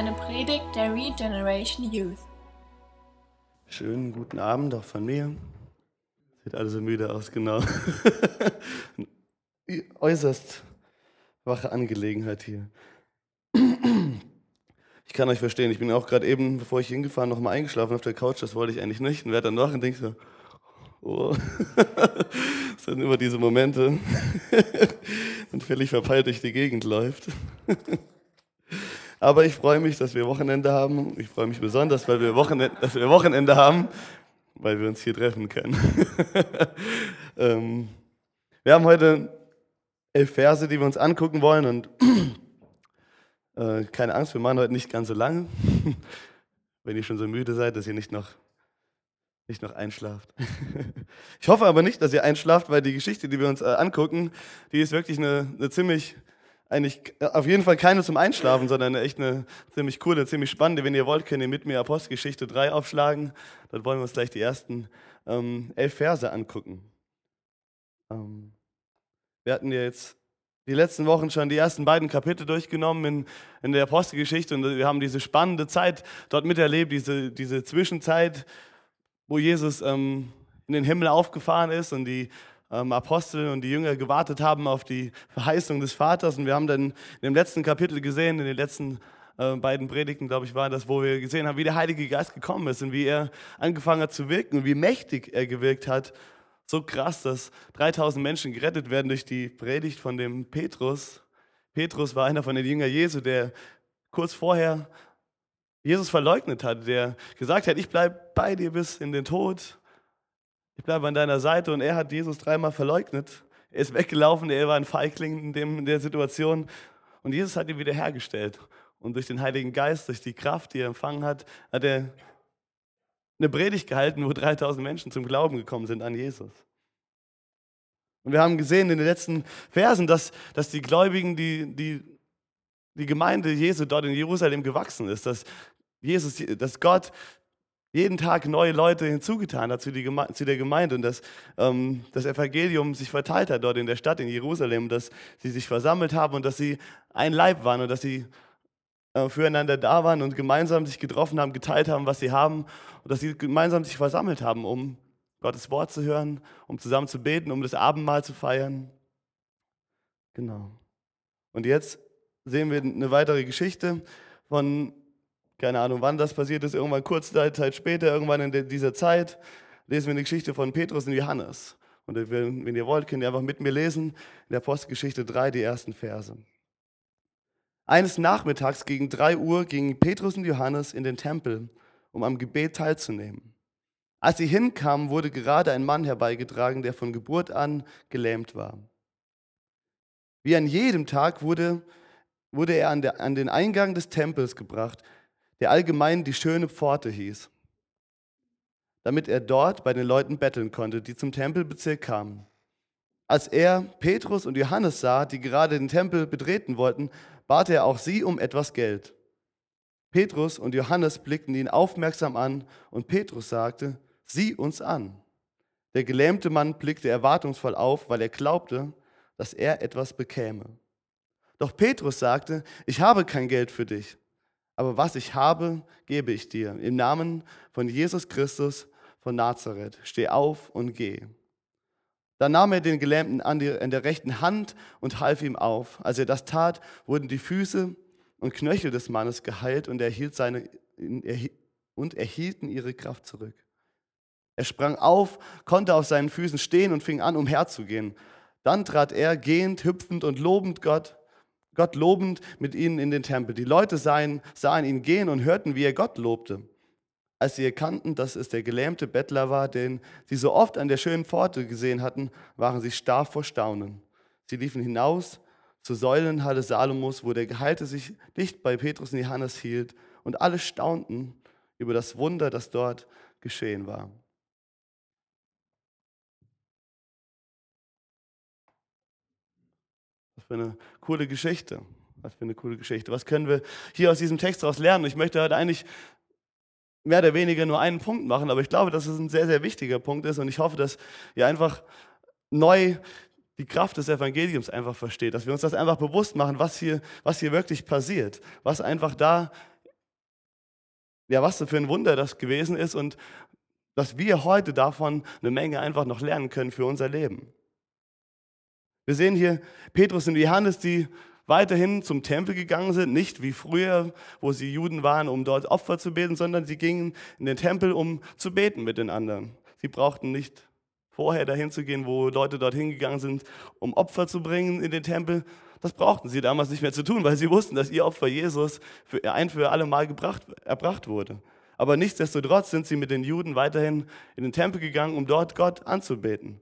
eine Predigt der Regeneration Youth. Schönen guten Abend auch von mir. Sieht alle so müde aus, genau. Äußerst wache Angelegenheit hier. Ich kann euch verstehen, ich bin auch gerade eben, bevor ich hingefahren, noch mal eingeschlafen auf der Couch. Das wollte ich eigentlich nicht. Und werde dann wach und denke so, oh. Das sind immer diese Momente, wenn völlig verpeilt durch die Gegend läuft. Aber ich freue mich, dass wir Wochenende haben. Ich freue mich besonders, weil wir Wochenende, dass wir Wochenende haben, weil wir uns hier treffen können. ähm, wir haben heute elf Verse, die wir uns angucken wollen und äh, keine Angst, wir machen heute nicht ganz so lange. Wenn ihr schon so müde seid, dass ihr nicht noch, nicht noch einschlaft. ich hoffe aber nicht, dass ihr einschlaft, weil die Geschichte, die wir uns äh, angucken, die ist wirklich eine, eine ziemlich eigentlich äh, auf jeden Fall keine zum Einschlafen, sondern echt eine ziemlich coole, ziemlich spannende. Wenn ihr wollt, könnt ihr mit mir Apostelgeschichte 3 aufschlagen. Dort wollen wir uns gleich die ersten ähm, elf Verse angucken. Ähm, wir hatten ja jetzt die letzten Wochen schon die ersten beiden Kapitel durchgenommen in, in der Apostelgeschichte und wir haben diese spannende Zeit dort miterlebt, diese, diese Zwischenzeit, wo Jesus ähm, in den Himmel aufgefahren ist und die ähm, Apostel und die Jünger gewartet haben auf die Verheißung des Vaters. Und wir haben dann dem letzten Kapitel gesehen, in den letzten äh, beiden Predigten, glaube ich, war das, wo wir gesehen haben, wie der Heilige Geist gekommen ist und wie er angefangen hat zu wirken und wie mächtig er gewirkt hat. So krass, dass 3000 Menschen gerettet werden durch die Predigt von dem Petrus. Petrus war einer von den Jüngern Jesu, der kurz vorher Jesus verleugnet hat, der gesagt hat, ich bleibe bei dir bis in den Tod ich bleibe an deiner Seite und er hat Jesus dreimal verleugnet. Er ist weggelaufen, er war ein Feigling in, dem, in der Situation und Jesus hat ihn wiederhergestellt. Und durch den Heiligen Geist, durch die Kraft, die er empfangen hat, hat er eine Predigt gehalten, wo 3000 Menschen zum Glauben gekommen sind an Jesus. Und wir haben gesehen in den letzten Versen, dass, dass die Gläubigen, die, die, die Gemeinde Jesu dort in Jerusalem gewachsen ist, dass Jesus, dass Gott jeden Tag neue Leute hinzugetan hat zu, der Gemeinde und dass ähm, das Evangelium sich verteilt hat dort in der Stadt, in Jerusalem, dass sie sich versammelt haben und dass sie ein Leib waren und dass sie äh, füreinander da waren und gemeinsam sich getroffen haben, geteilt haben, was sie haben und dass sie gemeinsam sich versammelt haben, um Gottes Wort zu hören, um zusammen zu beten, um das Abendmahl zu feiern. Genau. Und jetzt sehen wir eine weitere Geschichte von keine Ahnung, wann das passiert ist, irgendwann kurz Zeit später, irgendwann in dieser Zeit, lesen wir eine Geschichte von Petrus und Johannes. Und wenn ihr wollt, könnt ihr einfach mit mir lesen, in der Postgeschichte 3, die ersten Verse. Eines Nachmittags gegen 3 Uhr gingen Petrus und Johannes in den Tempel, um am Gebet teilzunehmen. Als sie hinkamen, wurde gerade ein Mann herbeigetragen, der von Geburt an gelähmt war. Wie an jedem Tag wurde, wurde er an, der, an den Eingang des Tempels gebracht, der allgemein die schöne Pforte hieß, damit er dort bei den Leuten betteln konnte, die zum Tempelbezirk kamen. Als er Petrus und Johannes sah, die gerade den Tempel betreten wollten, bat er auch sie um etwas Geld. Petrus und Johannes blickten ihn aufmerksam an und Petrus sagte, sieh uns an. Der gelähmte Mann blickte erwartungsvoll auf, weil er glaubte, dass er etwas bekäme. Doch Petrus sagte, ich habe kein Geld für dich, aber was ich habe, gebe ich dir. Im Namen von Jesus Christus von Nazareth. Steh auf und geh. Dann nahm er den Gelähmten an die, in der rechten Hand und half ihm auf. Als er das tat, wurden die Füße und Knöchel des Mannes geheilt und, erhielt seine, und erhielten ihre Kraft zurück. Er sprang auf, konnte auf seinen Füßen stehen und fing an, umherzugehen. Dann trat er gehend, hüpfend und lobend Gott Gott lobend mit ihnen in den Tempel. Die Leute sahen, sahen ihn gehen und hörten, wie er Gott lobte. Als sie erkannten, dass es der gelähmte Bettler war, den sie so oft an der schönen Pforte gesehen hatten, waren sie starr vor Staunen. Sie liefen hinaus zur Säulenhalle Salomos, wo der Geheilte sich dicht bei Petrus und Johannes hielt, und alle staunten über das Wunder, das dort geschehen war. Für eine coole Geschichte. Was für eine coole Geschichte. Was können wir hier aus diesem Text daraus lernen? Ich möchte heute eigentlich mehr oder weniger nur einen Punkt machen, aber ich glaube, dass es ein sehr, sehr wichtiger Punkt ist und ich hoffe, dass ihr einfach neu die Kraft des Evangeliums einfach versteht, dass wir uns das einfach bewusst machen, was hier, was hier wirklich passiert, was einfach da ja, was für ein Wunder das gewesen ist und dass wir heute davon eine Menge einfach noch lernen können für unser Leben. Wir sehen hier Petrus und Johannes, die weiterhin zum Tempel gegangen sind, nicht wie früher, wo sie Juden waren, um dort Opfer zu beten, sondern sie gingen in den Tempel, um zu beten mit den anderen. Sie brauchten nicht vorher dahin zu gehen, wo Leute dorthin gegangen sind, um Opfer zu bringen in den Tempel. Das brauchten sie damals nicht mehr zu tun, weil sie wussten, dass ihr Opfer Jesus für ein für alle Mal gebracht, erbracht wurde. Aber nichtsdestotrotz sind sie mit den Juden weiterhin in den Tempel gegangen, um dort Gott anzubeten.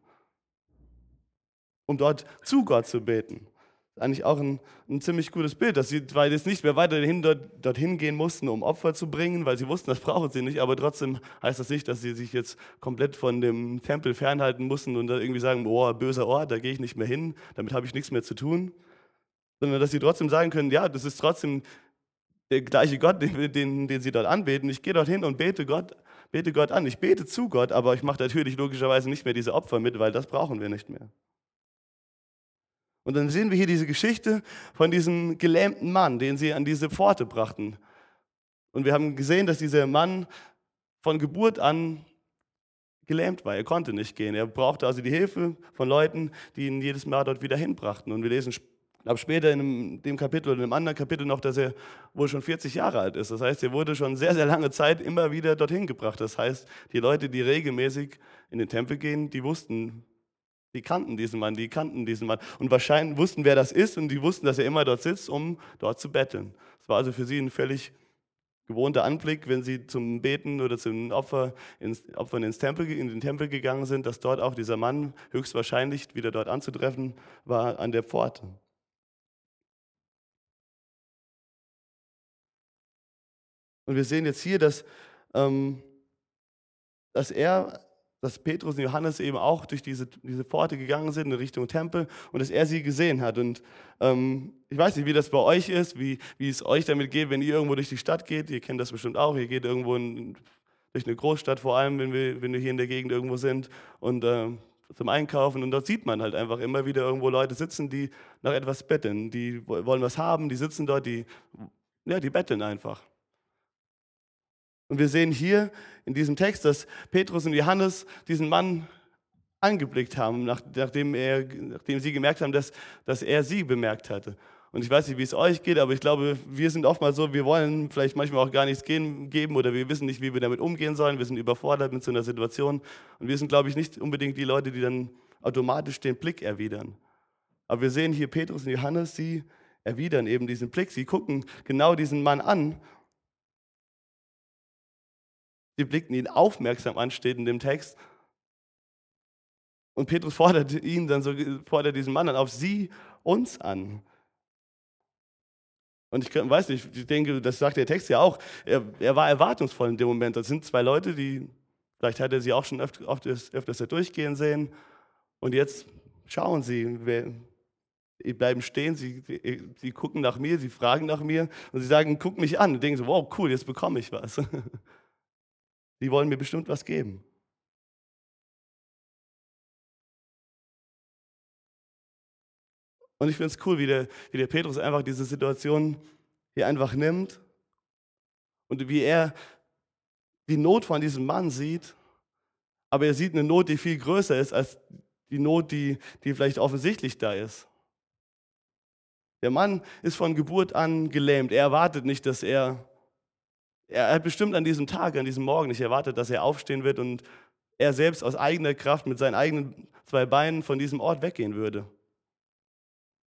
Um dort zu Gott zu beten eigentlich auch ein, ein, ziemlich gutes Bild, dass sie, weil jetzt nicht mehr weiterhin dort, dorthin gehen mussten, um Opfer zu bringen, weil sie wussten, das brauchen sie nicht, aber trotzdem heißt das nicht, dass sie sich jetzt komplett von dem Tempel fernhalten mussten und da irgendwie sagen, oh, böser Ort, da gehe ich nicht mehr hin, damit habe ich nichts mehr zu tun, sondern dass sie trotzdem sagen können, ja, das ist trotzdem der gleiche Gott, den, den, den sie dort anbeten. Ich gehe dorthin und bete Gott, bete Gott an. Ich bete zu Gott, aber ich mache natürlich logischerweise nicht mehr diese Opfer mit, weil das brauchen wir nicht mehr. Und dann sehen wir hier diese Geschichte von diesem gelähmten Mann, den sie an diese Pforte brachten. Und wir haben gesehen, dass dieser Mann von Geburt an gelähmt war. Er konnte nicht gehen. Er brauchte also die Hilfe von Leuten, die ihn jedes Mal dort wieder hinbrachten. Und wir lesen ab später in dem Kapitel oder in einem anderen Kapitel noch, dass er wohl schon 40 Jahre alt ist. Das heißt, er wurde schon sehr, sehr lange Zeit immer wieder dorthin gebracht. Das heißt, die Leute, die regelmäßig in den Tempel gehen, die wussten, die kannten diesen Mann, die kannten diesen Mann und wahrscheinlich wussten, wer das ist und die wussten, dass er immer dort sitzt, um dort zu betteln. Es war also für sie ein völlig gewohnter Anblick, wenn sie zum Beten oder zum Opfer ins, Opfern ins Tempel, in den Tempel gegangen sind, dass dort auch dieser Mann höchstwahrscheinlich wieder dort anzutreffen war an der Pforte. Und wir sehen jetzt hier, dass, ähm, dass er dass Petrus und Johannes eben auch durch diese, diese Pforte gegangen sind in Richtung Tempel und dass er sie gesehen hat. Und ähm, ich weiß nicht, wie das bei euch ist, wie, wie es euch damit geht, wenn ihr irgendwo durch die Stadt geht. Ihr kennt das bestimmt auch. Ihr geht irgendwo in, durch eine Großstadt, vor allem wenn wir, wenn wir hier in der Gegend irgendwo sind und äh, zum Einkaufen. Und dort sieht man halt einfach immer wieder irgendwo Leute sitzen, die nach etwas betteln. Die wollen was haben, die sitzen dort, die, ja, die betteln einfach. Und wir sehen hier in diesem Text, dass Petrus und Johannes diesen Mann angeblickt haben, nachdem, er, nachdem sie gemerkt haben, dass, dass er sie bemerkt hatte. Und ich weiß nicht, wie es euch geht, aber ich glaube, wir sind oftmals so, wir wollen vielleicht manchmal auch gar nichts geben oder wir wissen nicht, wie wir damit umgehen sollen. Wir sind überfordert mit so einer Situation. Und wir sind, glaube ich, nicht unbedingt die Leute, die dann automatisch den Blick erwidern. Aber wir sehen hier Petrus und Johannes, sie erwidern eben diesen Blick. Sie gucken genau diesen Mann an Sie blickten ihn aufmerksam an, steht in dem Text. Und Petrus fordert ihn dann so, fordert diesen Mann dann auf, sie uns an. Und ich weiß nicht, ich denke, das sagt der Text ja auch, er, er war erwartungsvoll in dem Moment. Das sind zwei Leute, die, vielleicht hat er sie auch schon öfter, öfters, öfters durchgehen sehen. Und jetzt schauen sie, sie bleiben stehen, sie, sie, gucken nach mir, sie fragen nach mir und sie sagen, guck mich an. Und denken so, wow, cool, jetzt bekomme ich was. Die wollen mir bestimmt was geben. Und ich finde es cool, wie der, wie der Petrus einfach diese Situation hier einfach nimmt und wie er die Not von diesem Mann sieht, aber er sieht eine Not, die viel größer ist als die Not, die, die vielleicht offensichtlich da ist. Der Mann ist von Geburt an gelähmt. Er erwartet nicht, dass er er hat bestimmt an diesem Tag, an diesem Morgen nicht erwartet, dass er aufstehen wird und er selbst aus eigener Kraft mit seinen eigenen zwei Beinen von diesem Ort weggehen würde.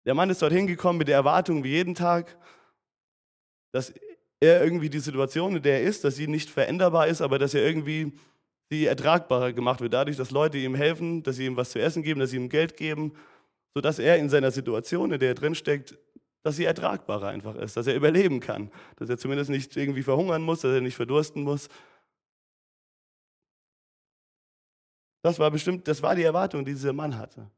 Der Mann ist dorthin gekommen mit der Erwartung wie jeden Tag, dass er irgendwie die Situation, in der er ist, dass sie nicht veränderbar ist, aber dass er irgendwie sie ertragbarer gemacht wird, dadurch, dass Leute ihm helfen, dass sie ihm was zu essen geben, dass sie ihm Geld geben, sodass er in seiner Situation, in der er drinsteckt, dass sie ertragbarer einfach ist, dass er überleben kann, dass er zumindest nicht irgendwie verhungern muss, dass er nicht verdursten muss. Das war bestimmt, das war die Erwartung, die dieser Mann hatte.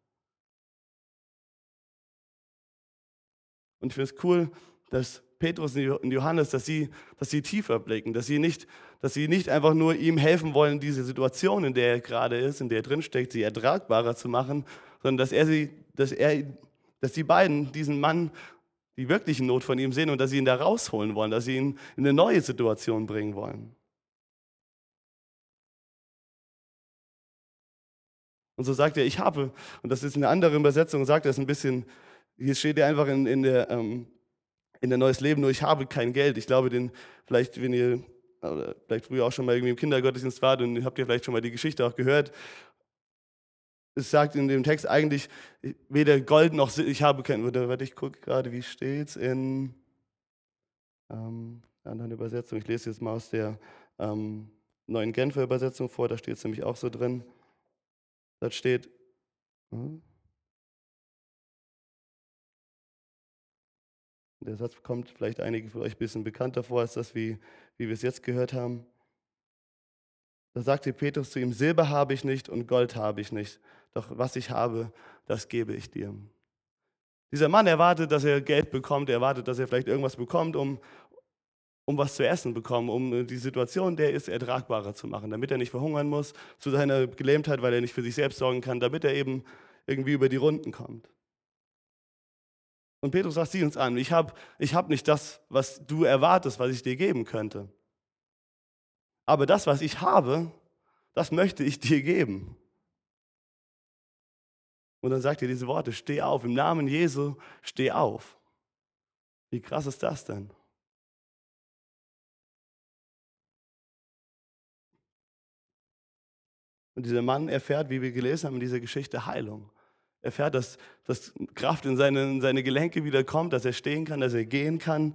Und ich finde es cool, dass Petrus und Johannes, dass sie, dass sie tiefer blicken, dass sie, nicht, dass sie nicht einfach nur ihm helfen wollen, diese Situation, in der er gerade ist, in der er drinsteckt, sie ertragbarer zu machen, sondern dass er sie, dass er, dass die beiden diesen Mann die wirkliche Not von ihm sehen und dass sie ihn da rausholen wollen, dass sie ihn in eine neue Situation bringen wollen. Und so sagt er, ich habe, und das ist eine andere Übersetzung, sagt er es ein bisschen, hier steht er einfach in, in, der, ähm, in der Neues Leben, nur ich habe kein Geld. Ich glaube, den, vielleicht, wenn ihr vielleicht früher auch schon mal irgendwie im Kindergottesdienst wart und habt ihr vielleicht schon mal die Geschichte auch gehört. Es sagt in dem Text eigentlich, weder Gold noch ich habe kein, warte, ich gucke gerade, wie steht es in ähm, anderen Übersetzung. Ich lese jetzt mal aus der ähm, neuen Genfer Übersetzung vor, da steht es nämlich auch so drin. Dort steht, hm? der Satz kommt vielleicht einige von euch ein bisschen bekannter vor als das, wie, wie wir es jetzt gehört haben. Da sagte Petrus zu ihm, Silber habe ich nicht und Gold habe ich nicht, doch was ich habe, das gebe ich dir. Dieser Mann erwartet, dass er Geld bekommt, er erwartet, dass er vielleicht irgendwas bekommt, um, um was zu essen bekommen, um äh, die Situation, der ist, ertragbarer zu machen, damit er nicht verhungern muss zu seiner Gelähmtheit, weil er nicht für sich selbst sorgen kann, damit er eben irgendwie über die Runden kommt. Und Petrus sagt, sieh uns an, ich habe ich hab nicht das, was du erwartest, was ich dir geben könnte. Aber das, was ich habe, das möchte ich dir geben. Und dann sagt er diese Worte, steh auf, im Namen Jesu, steh auf. Wie krass ist das denn? Und dieser Mann erfährt, wie wir gelesen haben in dieser Geschichte, Heilung. Er erfährt, dass, dass Kraft in seine, in seine Gelenke wieder kommt, dass er stehen kann, dass er gehen kann.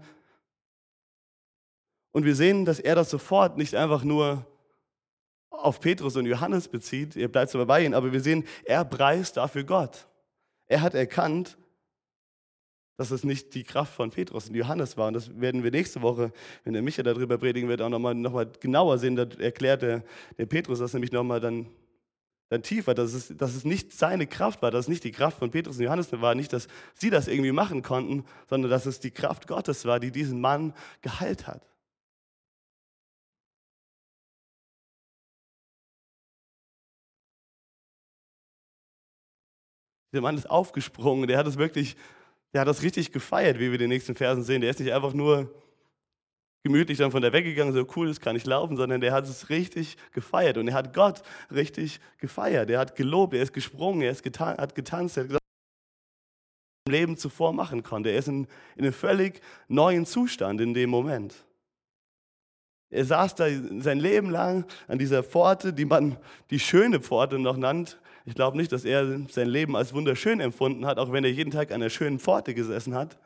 Und wir sehen, dass er das sofort nicht einfach nur auf Petrus und Johannes bezieht, er bleibt zwar bei ihnen, aber wir sehen, er preist dafür Gott. Er hat erkannt, dass es nicht die Kraft von Petrus und Johannes war. Und das werden wir nächste Woche, wenn der Micha darüber predigen wird, auch nochmal noch mal genauer sehen. Da erklärt der, der Petrus das nämlich nochmal dann, dann tiefer, dass es, dass es nicht seine Kraft war, dass es nicht die Kraft von Petrus und Johannes war, nicht, dass sie das irgendwie machen konnten, sondern dass es die Kraft Gottes war, die diesen Mann geheilt hat. Der Mann ist aufgesprungen, der hat es wirklich der hat das richtig gefeiert, wie wir den nächsten Versen sehen. Der ist nicht einfach nur gemütlich dann von der weggegangen, so cool, das kann ich laufen, sondern der hat es richtig gefeiert und er hat Gott richtig gefeiert. Er hat gelobt, er ist gesprungen, er ist getan, hat getanzt, er hat gesagt, was er im Leben zuvor machen konnte. Er ist in, in einem völlig neuen Zustand in dem Moment. Er saß da sein Leben lang an dieser Pforte, die man die schöne Pforte noch nannt, ich glaube nicht, dass er sein Leben als wunderschön empfunden hat, auch wenn er jeden Tag an der schönen Pforte gesessen hat.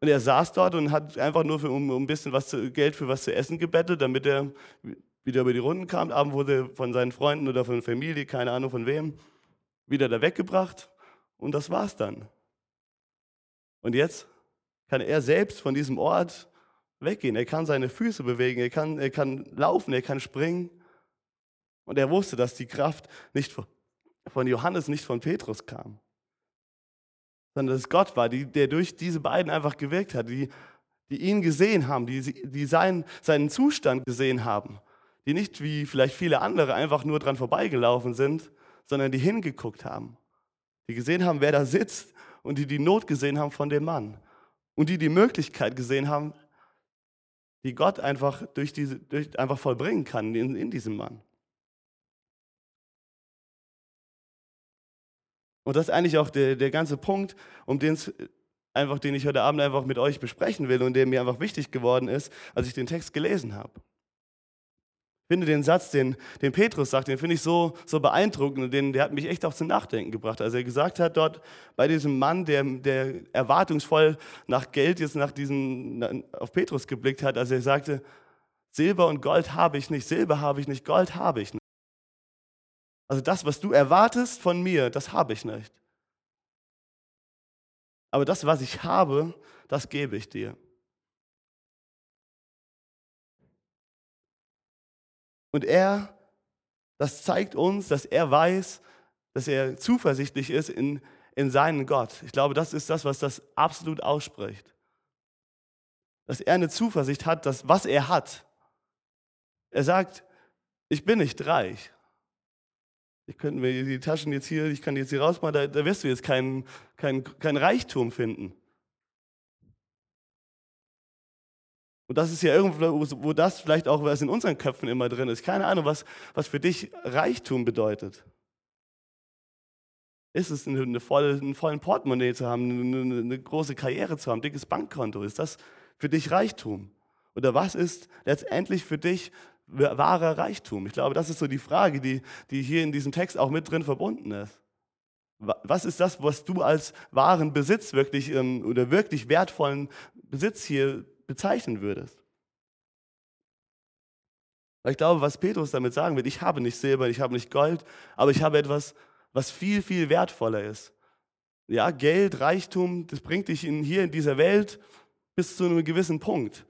Und er saß dort und hat einfach nur für, um, um ein bisschen was zu, Geld für was zu essen gebettelt, damit er wieder über die Runden kam. Abend wurde er von seinen Freunden oder von Familie, keine Ahnung von wem, wieder da weggebracht. Und das war's dann. Und jetzt kann er selbst von diesem Ort weggehen. Er kann seine Füße bewegen, er kann, er kann laufen, er kann springen. Und er wusste, dass die Kraft nicht von Johannes, nicht von Petrus kam, sondern dass es Gott war, die, der durch diese beiden einfach gewirkt hat, die, die ihn gesehen haben, die, die seinen, seinen Zustand gesehen haben, die nicht wie vielleicht viele andere einfach nur dran vorbeigelaufen sind, sondern die hingeguckt haben, die gesehen haben, wer da sitzt und die die Not gesehen haben von dem Mann. Und die die Möglichkeit gesehen haben, die Gott einfach durch diese, durch, einfach vollbringen kann in, in diesem Mann. Und das ist eigentlich auch der, der ganze Punkt, um den einfach, den ich heute Abend einfach mit euch besprechen will und der mir einfach wichtig geworden ist, als ich den Text gelesen habe. Ich finde den Satz, den, den Petrus sagt, den finde ich so, so beeindruckend und den, der hat mich echt auch zum Nachdenken gebracht. Als er gesagt hat dort bei diesem Mann, der, der erwartungsvoll nach Geld jetzt nach diesem, auf Petrus geblickt hat, als er sagte, Silber und Gold habe ich nicht, Silber habe ich nicht, Gold habe ich nicht. Also das, was du erwartest von mir, das habe ich nicht. Aber das, was ich habe, das gebe ich dir. Und er, das zeigt uns, dass er weiß, dass er zuversichtlich ist in, in seinen Gott. Ich glaube, das ist das, was das absolut ausspricht. Dass er eine Zuversicht hat, dass was er hat. Er sagt, ich bin nicht reich, Ich könnte mir die Taschen jetzt hier, ich kann die jetzt hier rausmachen, da, da wirst du jetzt keinen kein, kein Reichtum finden. Und das ist ja irgendwo, wo das vielleicht auch was in unseren Köpfen immer drin ist. Keine Ahnung, was, was für dich Reichtum bedeutet. Ist es eine, eine volle, einen vollen Portemonnaie zu haben, eine, eine große Karriere zu haben, ein dickes Bankkonto? Ist das für dich Reichtum? Oder was ist letztendlich für dich wahrer Reichtum? Ich glaube, das ist so die Frage, die, die hier in diesem Text auch mit drin verbunden ist. Was ist das, was du als wahren Besitz wirklich ähm, oder wirklich wertvollen Besitz hier bezeichnen würdest? Weil ich glaube, was Petrus damit sagen wird, ich habe nicht Silber, ich habe nicht Gold, aber ich habe etwas, was viel, viel wertvoller ist. Ja, Geld, Reichtum, das bringt dich in, hier in dieser Welt bis zu einem gewissen Punkt.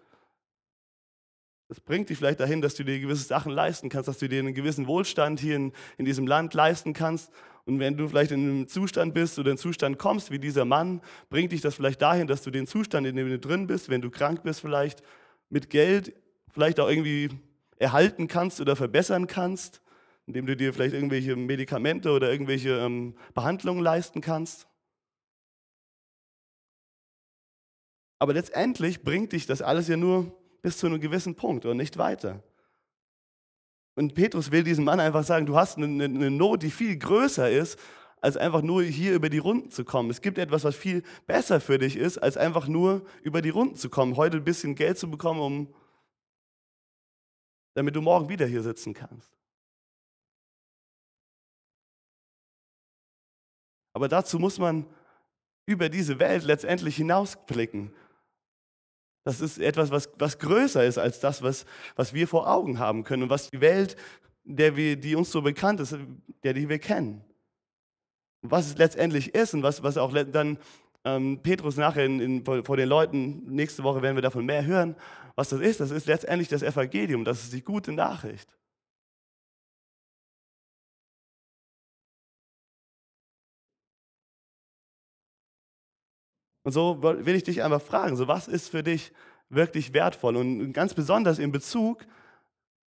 Das bringt dich vielleicht dahin, dass du dir gewisse Sachen leisten kannst, dass du dir einen gewissen Wohlstand hier in, in diesem Land leisten kannst. Und wenn du vielleicht in einem Zustand bist oder in einen Zustand kommst wie dieser Mann, bringt dich das vielleicht dahin, dass du den Zustand, in dem du drin bist, wenn du krank bist vielleicht, mit Geld vielleicht auch irgendwie erhalten kannst oder verbessern kannst, indem du dir vielleicht irgendwelche Medikamente oder irgendwelche ähm, Behandlungen leisten kannst. Aber letztendlich bringt dich das alles ja nur bis zu einem gewissen Punkt und nicht weiter. Und Petrus will diesem Mann einfach sagen, du hast eine, eine Not, die viel größer ist, als einfach nur hier über die Runden zu kommen. Es gibt etwas, was viel besser für dich ist, als einfach nur über die Runden zu kommen, heute ein bisschen Geld zu bekommen, um, damit du morgen wieder hier sitzen kannst. Aber dazu muss man über diese Welt letztendlich hinausblicken das ist etwas, was, was größer ist als das, was, was wir vor Augen haben können und was die Welt, der wir, die uns so bekannt ist, der die wir kennen. Was es letztendlich ist und was, was auch dann ähm, Petrus nachher in, in, vor den Leuten, nächste Woche werden wir davon mehr hören, was das ist. Das ist letztendlich das Evangelium, das ist die gute Nachricht. Und so will ich dich einfach fragen, so was ist für dich wirklich wertvoll und ganz besonders in Bezug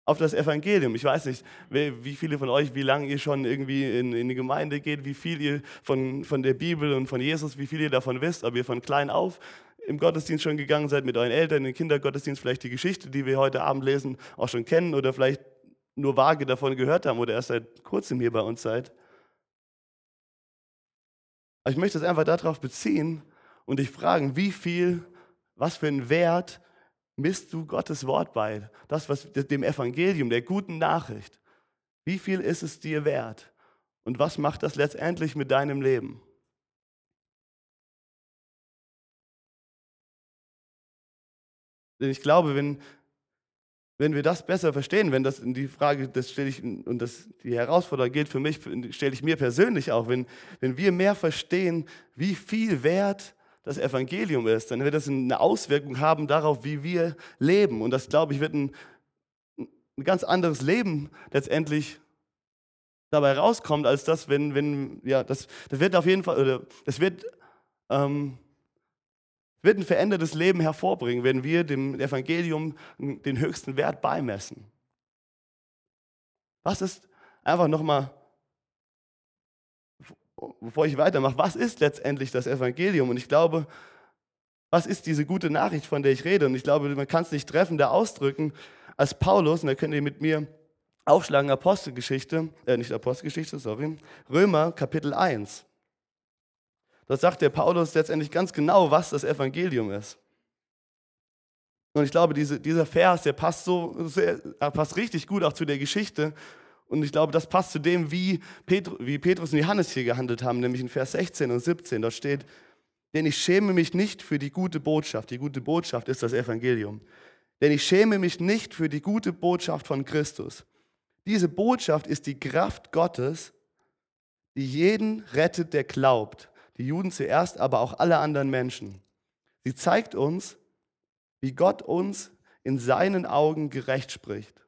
auf das Evangelium. Ich weiß nicht, wie viele von euch, wie lange ihr schon irgendwie in, in die Gemeinde geht, wie viel ihr von, von der Bibel und von Jesus, wie viel ihr davon wisst, ob ihr von klein auf im Gottesdienst schon gegangen seid mit euren Eltern, im Kindergottesdienst, vielleicht die Geschichte, die wir heute Abend lesen, auch schon kennen oder vielleicht nur vage davon gehört haben oder erst seit kurzem hier bei uns seid. Aber ich möchte es einfach darauf beziehen, und dich fragen, wie viel, was für einen Wert misst du Gottes Wort bei? Das, was dem Evangelium, der guten Nachricht. Wie viel ist es dir wert? Und was macht das letztendlich mit deinem Leben? Denn ich glaube, wenn, wenn wir das besser verstehen, wenn das in die Frage, das stelle ich, und das, die Herausforderung gilt für mich, stelle ich mir persönlich auch, wenn, wenn wir mehr verstehen, wie viel Wert das Evangelium ist, dann wird das eine Auswirkung haben darauf, wie wir leben. Und das, glaube ich, wird ein, ein ganz anderes Leben letztendlich dabei rauskommt, als das, wenn, wenn ja, das, das wird auf jeden Fall, oder das wird, ähm, wird ein verändertes Leben hervorbringen, wenn wir dem Evangelium den höchsten Wert beimessen. Was ist, einfach nochmal bevor ich weitermache, was ist letztendlich das Evangelium? Und ich glaube, was ist diese gute Nachricht, von der ich rede? Und ich glaube, man kann es nicht treffender ausdrücken als Paulus, und da könnt ihr mit mir aufschlagen, Apostelgeschichte, äh, nicht Apostelgeschichte, sorry, Römer Kapitel 1. Dort sagt der Paulus letztendlich ganz genau, was das Evangelium ist. Und ich glaube, diese, dieser Vers, der passt so, sehr, passt richtig gut auch zu der Geschichte, und ich glaube, das passt zu dem, wie, Petru, wie Petrus und Johannes hier gehandelt haben, nämlich in Vers 16 und 17. Dort steht, denn ich schäme mich nicht für die gute Botschaft. Die gute Botschaft ist das Evangelium. Denn ich schäme mich nicht für die gute Botschaft von Christus. Diese Botschaft ist die Kraft Gottes, die jeden rettet, der glaubt. Die Juden zuerst, aber auch alle anderen Menschen. Sie zeigt uns, wie Gott uns in seinen Augen gerecht spricht.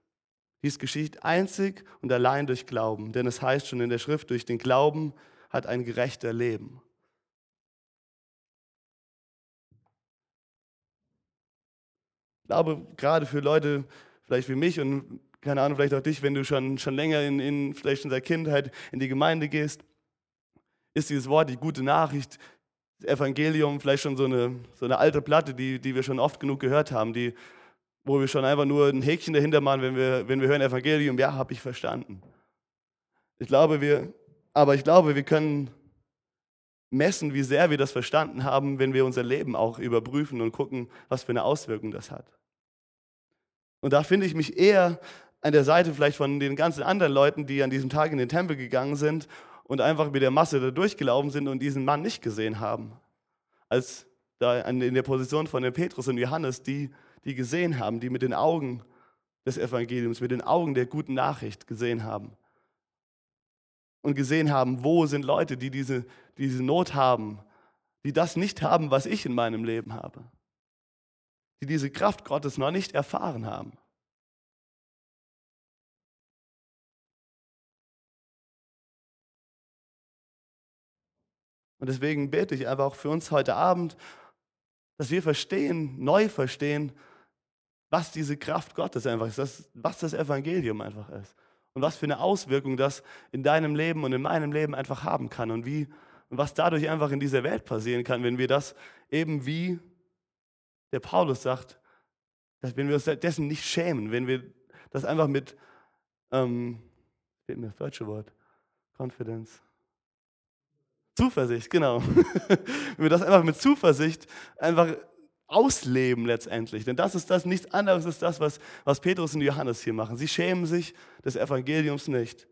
Dies geschieht einzig und allein durch Glauben, denn es heißt schon in der Schrift, durch den Glauben hat ein gerechter Leben. Ich glaube, gerade für Leute vielleicht wie mich und keine Ahnung, vielleicht auch dich, wenn du schon, schon länger in, in, vielleicht in der Kindheit in die Gemeinde gehst, ist dieses Wort, die gute Nachricht, das Evangelium, vielleicht schon so eine, so eine alte Platte, die, die wir schon oft genug gehört haben, die, wo wir schon einfach nur ein Häkchen dahinter machen, wenn wir, wenn wir hören Evangelium, ja, habe ich verstanden. Ich glaube, wir, aber ich glaube, wir können messen, wie sehr wir das verstanden haben, wenn wir unser Leben auch überprüfen und gucken, was für eine Auswirkung das hat. Und da finde ich mich eher an der Seite vielleicht von den ganzen anderen Leuten, die an diesem Tag in den Tempel gegangen sind und einfach mit der Masse da durchgelaufen sind und diesen Mann nicht gesehen haben. Als da in der Position von Petrus und Johannes, die, die gesehen haben, die mit den Augen des Evangeliums, mit den Augen der guten Nachricht gesehen haben. Und gesehen haben, wo sind Leute, die diese, diese Not haben, die das nicht haben, was ich in meinem Leben habe. Die diese Kraft Gottes noch nicht erfahren haben. Und deswegen bete ich einfach auch für uns heute Abend, dass wir verstehen, neu verstehen, was diese Kraft Gottes einfach ist, was das Evangelium einfach ist. Und was für eine Auswirkung das in deinem Leben und in meinem Leben einfach haben kann und wie und was dadurch einfach in dieser Welt passieren kann, wenn wir das eben wie der Paulus sagt, dass wenn wir uns dessen nicht schämen, wenn wir das einfach mit, ähm, fehlt mir das deutsche Wort, Confidence, Zuversicht, genau. Wenn wir das einfach mit Zuversicht einfach ausleben letztendlich. Denn das ist das, nichts anderes ist das, was, was Petrus und Johannes hier machen. Sie schämen sich des Evangeliums nicht.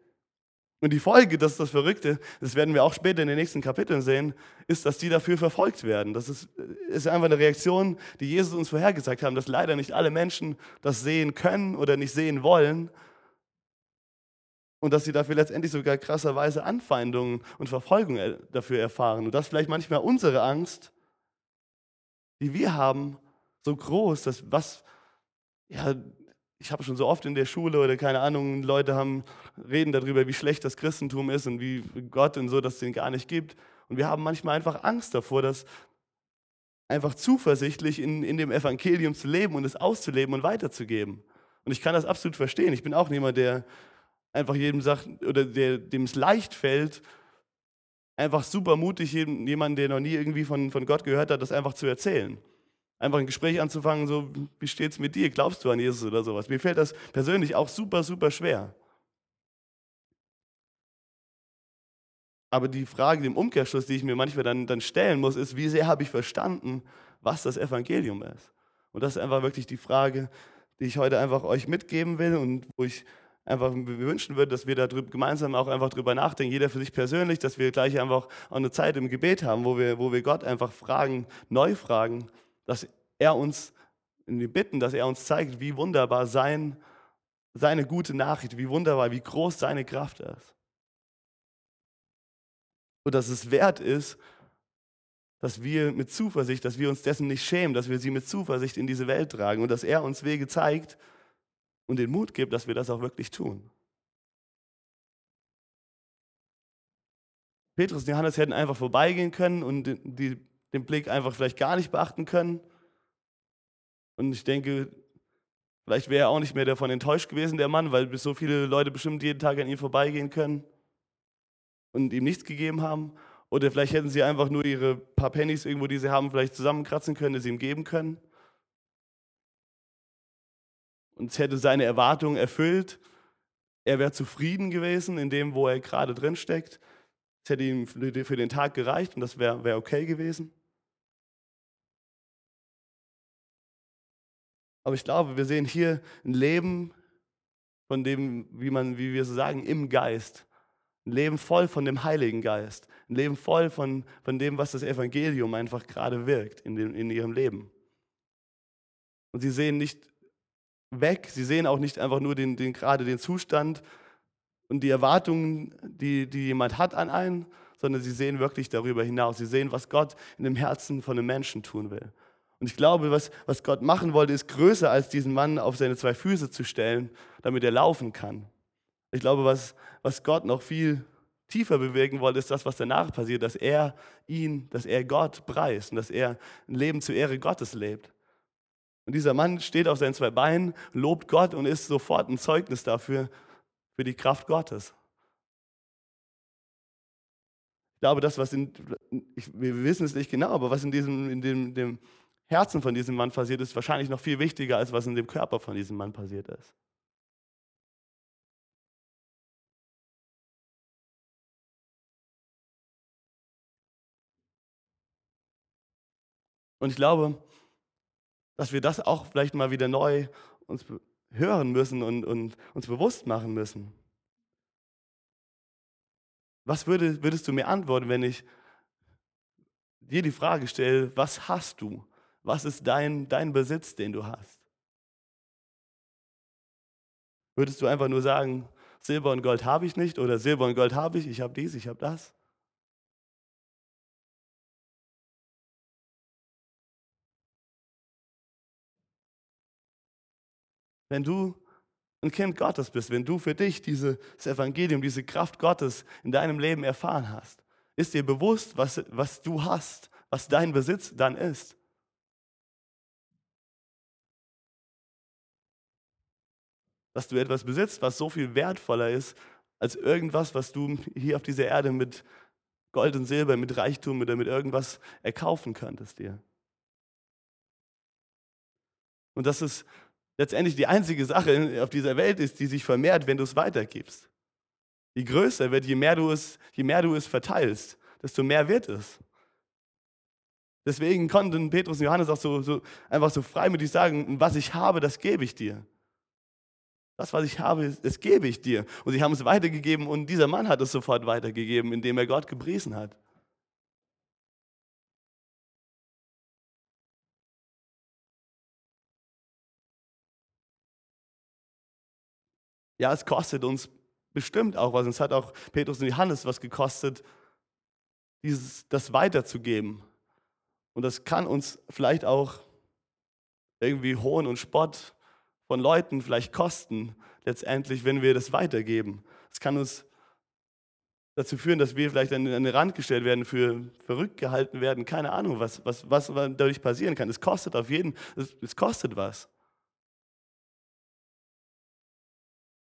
Und die Folge, das ist das Verrückte, das werden wir auch später in den nächsten Kapiteln sehen, ist, dass die dafür verfolgt werden. Das ist, ist einfach eine Reaktion, die Jesus uns vorhergesagt hat, dass leider nicht alle Menschen das sehen können oder nicht sehen wollen und dass sie dafür letztendlich sogar krasserweise Anfeindungen und Verfolgung dafür erfahren. Und das ist vielleicht manchmal unsere Angst, die wir haben, so groß, dass was, ja, ich habe schon so oft in der Schule oder keine Ahnung, Leute haben, reden darüber, wie schlecht das Christentum ist und wie Gott und so, dass es den gar nicht gibt. Und wir haben manchmal einfach Angst davor, dass einfach zuversichtlich in, in dem Evangelium zu leben und es auszuleben und weiterzugeben. Und ich kann das absolut verstehen. Ich bin auch niemand, der einfach jedem sagt, oder der, dem es leicht fällt, einfach super mutig, jemanden, der noch nie irgendwie von, von Gott gehört hat, das einfach zu erzählen. Einfach ein Gespräch anzufangen, so, wie steht es mit dir? Glaubst du an Jesus oder sowas? Mir fällt das persönlich auch super, super schwer. Aber die Frage im Umkehrschluss, die ich mir manchmal dann, dann stellen muss, ist, wie sehr habe ich verstanden, was das Evangelium ist? Und das ist einfach wirklich die Frage, die ich heute einfach euch mitgeben will und wo ich einfach wünschen würde, dass wir da gemeinsam auch einfach drüber nachdenken, jeder für sich persönlich, dass wir gleich einfach auch eine Zeit im Gebet haben, wo wir, wo wir Gott einfach fragen, neu fragen, dass er uns, bitten, dass er uns zeigt, wie wunderbar sein, seine gute Nachricht, wie wunderbar, wie groß seine Kraft ist. Und dass es wert ist, dass wir mit Zuversicht, dass wir uns dessen nicht schämen, dass wir sie mit Zuversicht in diese Welt tragen und dass er uns Wege zeigt, und den Mut gibt, dass wir das auch wirklich tun. Petrus und Johannes hätten einfach vorbeigehen können und die, den Blick einfach vielleicht gar nicht beachten können. Und ich denke, vielleicht wäre er auch nicht mehr davon enttäuscht gewesen, der Mann, weil so viele Leute bestimmt jeden Tag an ihm vorbeigehen können und ihm nichts gegeben haben. Oder vielleicht hätten sie einfach nur ihre paar Pennies irgendwo, die sie haben, vielleicht zusammenkratzen können, die sie ihm geben können und es hätte seine Erwartungen erfüllt. Er wäre zufrieden gewesen in dem, wo er gerade drin steckt. Es hätte ihm für den Tag gereicht und das wäre wär okay gewesen. Aber ich glaube, wir sehen hier ein Leben, von dem, wie, man, wie wir so sagen, im Geist. Ein Leben voll von dem Heiligen Geist. Ein Leben voll von, von dem, was das Evangelium einfach gerade wirkt in, dem, in ihrem Leben. Und sie sehen nicht weg. Sie sehen auch nicht einfach nur den, den, gerade den Zustand und die Erwartungen, die, die jemand hat an einen, sondern sie sehen wirklich darüber hinaus. Sie sehen, was Gott in dem Herzen von einem Menschen tun will. Und ich glaube, was, was Gott machen wollte, ist größer als diesen Mann auf seine zwei Füße zu stellen, damit er laufen kann. Ich glaube, was, was Gott noch viel tiefer bewegen wollte, ist das, was danach passiert, dass er ihn, dass er Gott preist und dass er ein Leben zur Ehre Gottes lebt. Und dieser Mann steht auf seinen zwei Beinen, lobt Gott und ist sofort ein Zeugnis dafür, für die Kraft Gottes. Ich glaube, das, was in, wir wissen es nicht genau, aber was in diesem, in dem, dem Herzen von diesem Mann passiert ist, wahrscheinlich noch viel wichtiger, als was in dem Körper von diesem Mann passiert ist. Und ich glaube, dass wir das auch vielleicht mal wieder neu uns hören müssen und, und uns bewusst machen müssen. Was würde, würdest du mir antworten, wenn ich dir die Frage stelle, was hast du? Was ist dein, dein Besitz, den du hast? Würdest du einfach nur sagen, Silber und Gold habe ich nicht oder Silber und Gold habe ich, ich habe dies, ich habe das? Wenn du ein Kind Gottes bist, wenn du für dich dieses Evangelium, diese Kraft Gottes in deinem Leben erfahren hast, ist dir bewusst, was, was du hast, was dein Besitz dann ist. Dass du etwas besitzt, was so viel wertvoller ist als irgendwas, was du hier auf dieser Erde mit Gold und Silber, mit Reichtum oder mit irgendwas erkaufen könntest dir. Und das ist letztendlich die einzige Sache auf dieser Welt ist, die sich vermehrt, wenn du es weitergibst. Je größer wird, je mehr du es, je mehr du es verteilst, desto mehr wird es. Deswegen konnten Petrus und Johannes auch so, so einfach so freimütig sagen, was ich habe, das gebe ich dir. Das, was ich habe, das gebe ich dir. Und sie haben es weitergegeben und dieser Mann hat es sofort weitergegeben, indem er Gott gepriesen hat. Ja, es kostet uns bestimmt auch was. Es hat auch Petrus und Johannes was gekostet, dieses, das weiterzugeben. Und das kann uns vielleicht auch irgendwie Hohn und Spott von Leuten vielleicht kosten, letztendlich, wenn wir das weitergeben. Es kann uns dazu führen, dass wir vielleicht an den Rand gestellt werden, für verrückt gehalten werden. Keine Ahnung, was, was, was dadurch passieren kann. Es kostet auf jeden, es, es kostet was.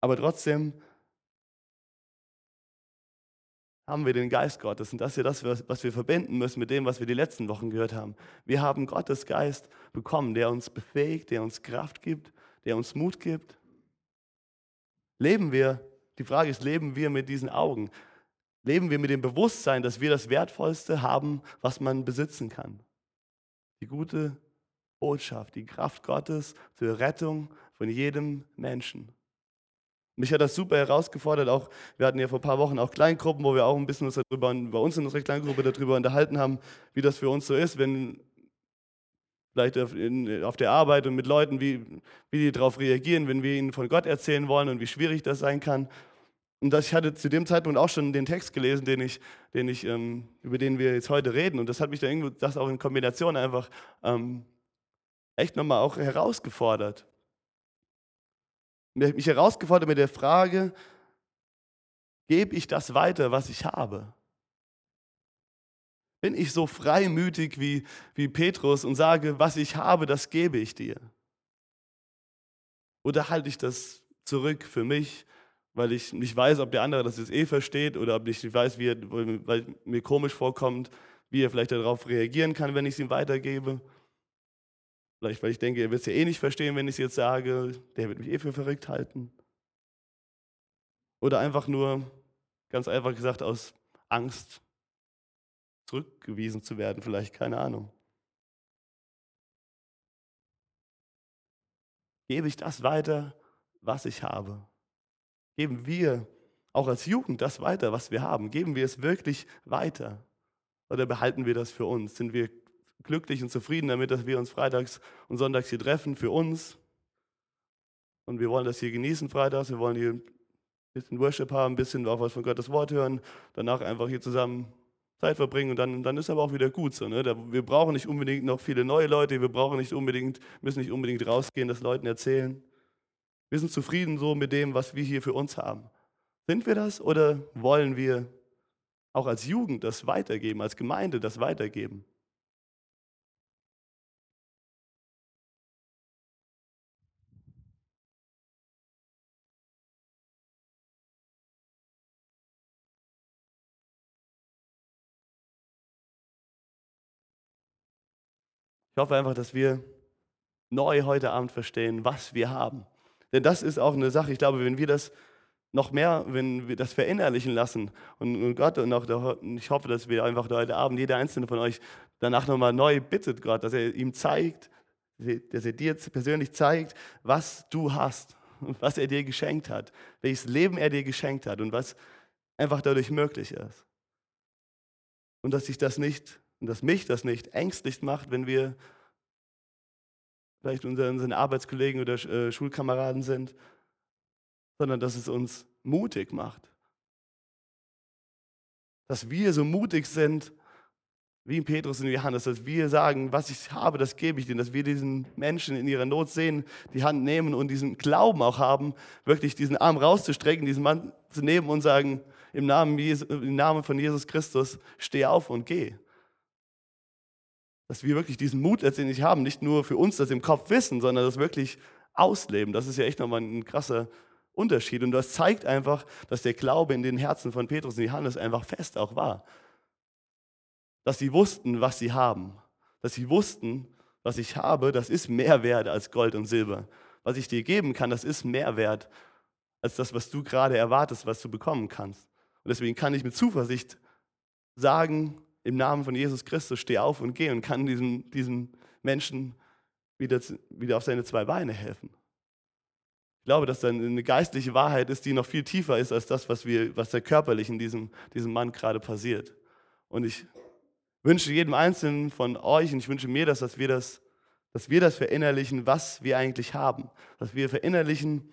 Aber trotzdem haben wir den Geist Gottes. Und das ist ja das, was wir verbinden müssen mit dem, was wir die letzten Wochen gehört haben. Wir haben Gottes Geist bekommen, der uns befähigt, der uns Kraft gibt, der uns Mut gibt. Leben wir, die Frage ist, leben wir mit diesen Augen? Leben wir mit dem Bewusstsein, dass wir das Wertvollste haben, was man besitzen kann? Die gute Botschaft, die Kraft Gottes zur Rettung von jedem Menschen. Mich hat das super herausgefordert. Auch, wir hatten ja vor ein paar Wochen auch Kleingruppen, wo wir auch ein bisschen uns darüber, bei uns in unserer Kleingruppe darüber unterhalten haben, wie das für uns so ist, wenn vielleicht auf, in, auf der Arbeit und mit Leuten, wie, wie die darauf reagieren, wenn wir ihnen von Gott erzählen wollen und wie schwierig das sein kann. Und das, ich hatte zu dem Zeitpunkt auch schon den Text gelesen, den ich, den ich, ähm, über den wir jetzt heute reden. Und das hat mich dann irgendwo, das auch in Kombination einfach ähm, echt nochmal auch herausgefordert mich herausgefordert mit der Frage, gebe ich das weiter, was ich habe? Bin ich so freimütig wie, wie Petrus und sage, was ich habe, das gebe ich dir? Oder halte ich das zurück für mich, weil ich nicht weiß, ob der andere das jetzt eh versteht oder ob ich nicht weiß, wie er, weil mir komisch vorkommt, wie er vielleicht darauf reagieren kann, wenn ich es ihm weitergebe? Vielleicht, weil ich denke, er wird es ja eh nicht verstehen, wenn ich es jetzt sage. Der wird mich eh für verrückt halten. Oder einfach nur, ganz einfach gesagt, aus Angst zurückgewiesen zu werden, vielleicht, keine Ahnung. Gebe ich das weiter, was ich habe? Geben wir auch als Jugend das weiter, was wir haben? Geben wir es wirklich weiter? Oder behalten wir das für uns? Sind wir glücklich und zufrieden damit, dass wir uns freitags und sonntags hier treffen für uns. Und wir wollen das hier genießen freitags. Wir wollen hier ein bisschen Worship haben, ein bisschen auch was von Gottes Wort hören. Danach einfach hier zusammen Zeit verbringen und dann, dann ist aber auch wieder gut so. Ne? wir brauchen nicht unbedingt noch viele neue Leute. Wir brauchen nicht unbedingt, müssen nicht unbedingt rausgehen, das Leuten erzählen. Wir sind zufrieden so mit dem, was wir hier für uns haben. Sind wir das oder wollen wir auch als Jugend das weitergeben, als Gemeinde das weitergeben? Ich hoffe einfach, dass wir neu heute Abend verstehen, was wir haben. Denn das ist auch eine Sache, ich glaube, wenn wir das noch mehr, wenn wir das verinnerlichen lassen und, Gott und auch der, ich hoffe, dass wir einfach heute Abend, jeder einzelne von euch danach nochmal neu bittet Gott, dass er ihm zeigt, dass er dir persönlich zeigt, was du hast, was er dir geschenkt hat, welches Leben er dir geschenkt hat und was einfach dadurch möglich ist. Und dass sich das nicht, und dass mich das nicht ängstlich macht, wenn wir vielleicht unseren Arbeitskollegen oder äh, Schulkameraden sind, sondern dass es uns mutig macht. Dass wir so mutig sind, wie Petrus und Johannes, dass wir sagen, was ich habe, das gebe ich dir, dass wir diesen Menschen in ihrer Not sehen, die Hand nehmen und diesen Glauben auch haben, wirklich diesen Arm rauszustrecken, diesen Mann zu nehmen und sagen, im Namen, Jesu, im Namen von Jesus Christus, steh auf und geh. Dass wir wirklich diesen Mut letztendlich haben, nicht nur für uns das im Kopf wissen, sondern das wirklich ausleben. Das ist ja echt nochmal ein krasser Unterschied. Und das zeigt einfach, dass der Glaube in den Herzen von Petrus und Johannes einfach fest auch war. Dass sie wussten, was sie haben. Dass sie wussten, was ich habe, das ist mehr wert als Gold und Silber. Was ich dir geben kann, das ist mehr wert als das, was du gerade erwartest, was du bekommen kannst. Und deswegen kann ich mit Zuversicht sagen, im Namen von Jesus Christus, steh auf und geh und kann diesem, diesem Menschen wieder, wieder auf seine zwei Beine helfen glaube, dass da eine geistliche Wahrheit ist, die noch viel tiefer ist als das, was, wir, was da körperlich in diesem, diesem Mann gerade passiert. Und ich wünsche jedem Einzelnen von euch und ich wünsche mir das, dass wir das, dass wir das verinnerlichen, was wir eigentlich haben. Dass wir verinnerlichen,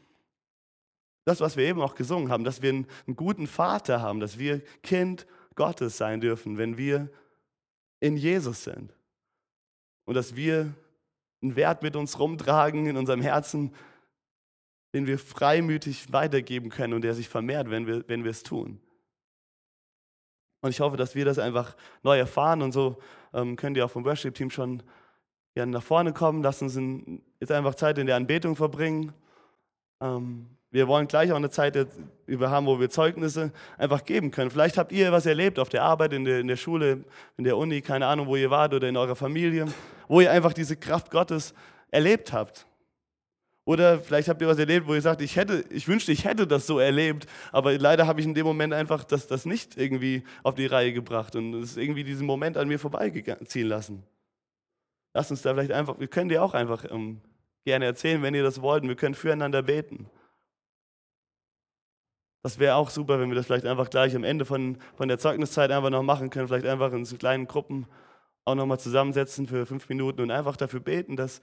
das, was wir eben auch gesungen haben, dass wir einen, einen guten Vater haben, dass wir Kind Gottes sein dürfen, wenn wir in Jesus sind. Und dass wir einen Wert mit uns rumtragen in unserem Herzen, den wir freimütig weitergeben können und der sich vermehrt, wenn wir, wenn wir es tun. Und ich hoffe, dass wir das einfach neu erfahren und so ähm, könnt ihr auch vom Worship-Team schon gerne nach vorne kommen. Lasst uns in, jetzt einfach Zeit in der Anbetung verbringen. Ähm, wir wollen gleich auch eine Zeit über haben, wo wir Zeugnisse einfach geben können. Vielleicht habt ihr was erlebt auf der Arbeit, in der, in der Schule, in der Uni, keine Ahnung, wo ihr wart oder in eurer Familie, wo ihr einfach diese Kraft Gottes erlebt habt. Oder vielleicht habt ihr was erlebt, wo ihr sagt, ich, hätte, ich wünschte, ich hätte das so erlebt, aber leider habe ich in dem Moment einfach das, das nicht irgendwie auf die Reihe gebracht und es irgendwie diesen Moment an mir vorbeiziehen lassen. Lasst uns da vielleicht einfach, wir können dir auch einfach ähm, gerne erzählen, wenn ihr das wollt, wir können füreinander beten. Das wäre auch super, wenn wir das vielleicht einfach gleich am Ende von, von der Zeugniszeit einfach noch machen können, vielleicht einfach in so kleinen Gruppen auch nochmal zusammensetzen für fünf Minuten und einfach dafür beten, dass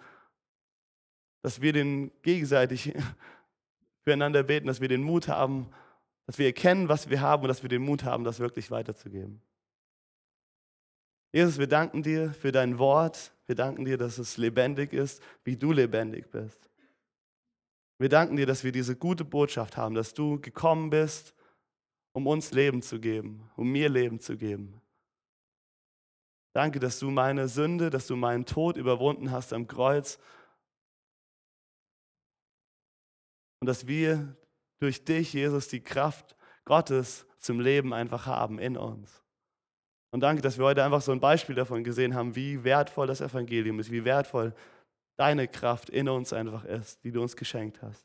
dass wir den gegenseitig füreinander beten, dass wir den Mut haben, dass wir erkennen, was wir haben und dass wir den Mut haben, das wirklich weiterzugeben. Jesus, wir danken dir für dein Wort. Wir danken dir, dass es lebendig ist, wie du lebendig bist. Wir danken dir, dass wir diese gute Botschaft haben, dass du gekommen bist, um uns Leben zu geben, um mir Leben zu geben. Danke, dass du meine Sünde, dass du meinen Tod überwunden hast am Kreuz Und dass wir durch dich, Jesus, die Kraft Gottes zum Leben einfach haben in uns. Und danke, dass wir heute einfach so ein Beispiel davon gesehen haben, wie wertvoll das Evangelium ist, wie wertvoll deine Kraft in uns einfach ist, die du uns geschenkt hast.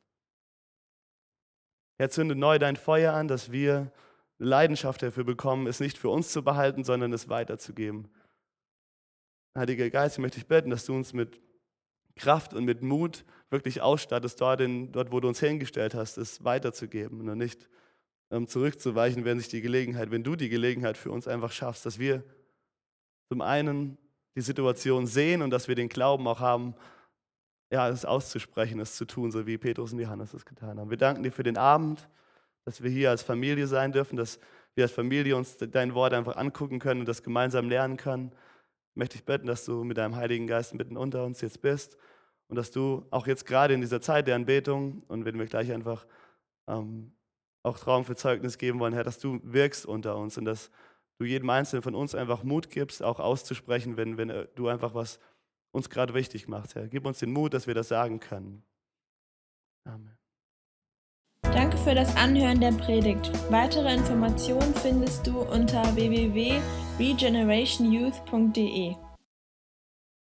Herr, zünde neu dein Feuer an, dass wir Leidenschaft dafür bekommen, es nicht für uns zu behalten, sondern es weiterzugeben. Heiliger Geist, ich möchte dich bitten, dass du uns mit Kraft und mit Mut wirklich ausstattest, dort, in, dort wo du uns hingestellt hast, es weiterzugeben und nicht ähm, zurückzuweichen, wenn sich die Gelegenheit, wenn du die Gelegenheit für uns einfach schaffst, dass wir zum einen die Situation sehen und dass wir den Glauben auch haben, ja, es auszusprechen, es zu tun, so wie Petrus und Johannes es getan haben. Wir danken dir für den Abend, dass wir hier als Familie sein dürfen, dass wir als Familie uns dein Wort einfach angucken können und das gemeinsam lernen können möchte ich bitten, dass du mit deinem Heiligen Geist mitten unter uns jetzt bist und dass du auch jetzt gerade in dieser Zeit der Anbetung und wenn wir gleich einfach ähm, auch Raum für Zeugnis geben wollen, Herr, dass du wirkst unter uns und dass du jedem Einzelnen von uns einfach Mut gibst, auch auszusprechen, wenn, wenn äh, du einfach was uns gerade wichtig machst, Herr. Gib uns den Mut, dass wir das sagen können. Amen. Danke für das Anhören der Predigt. Weitere Informationen findest du unter www.regenerationyouth.de.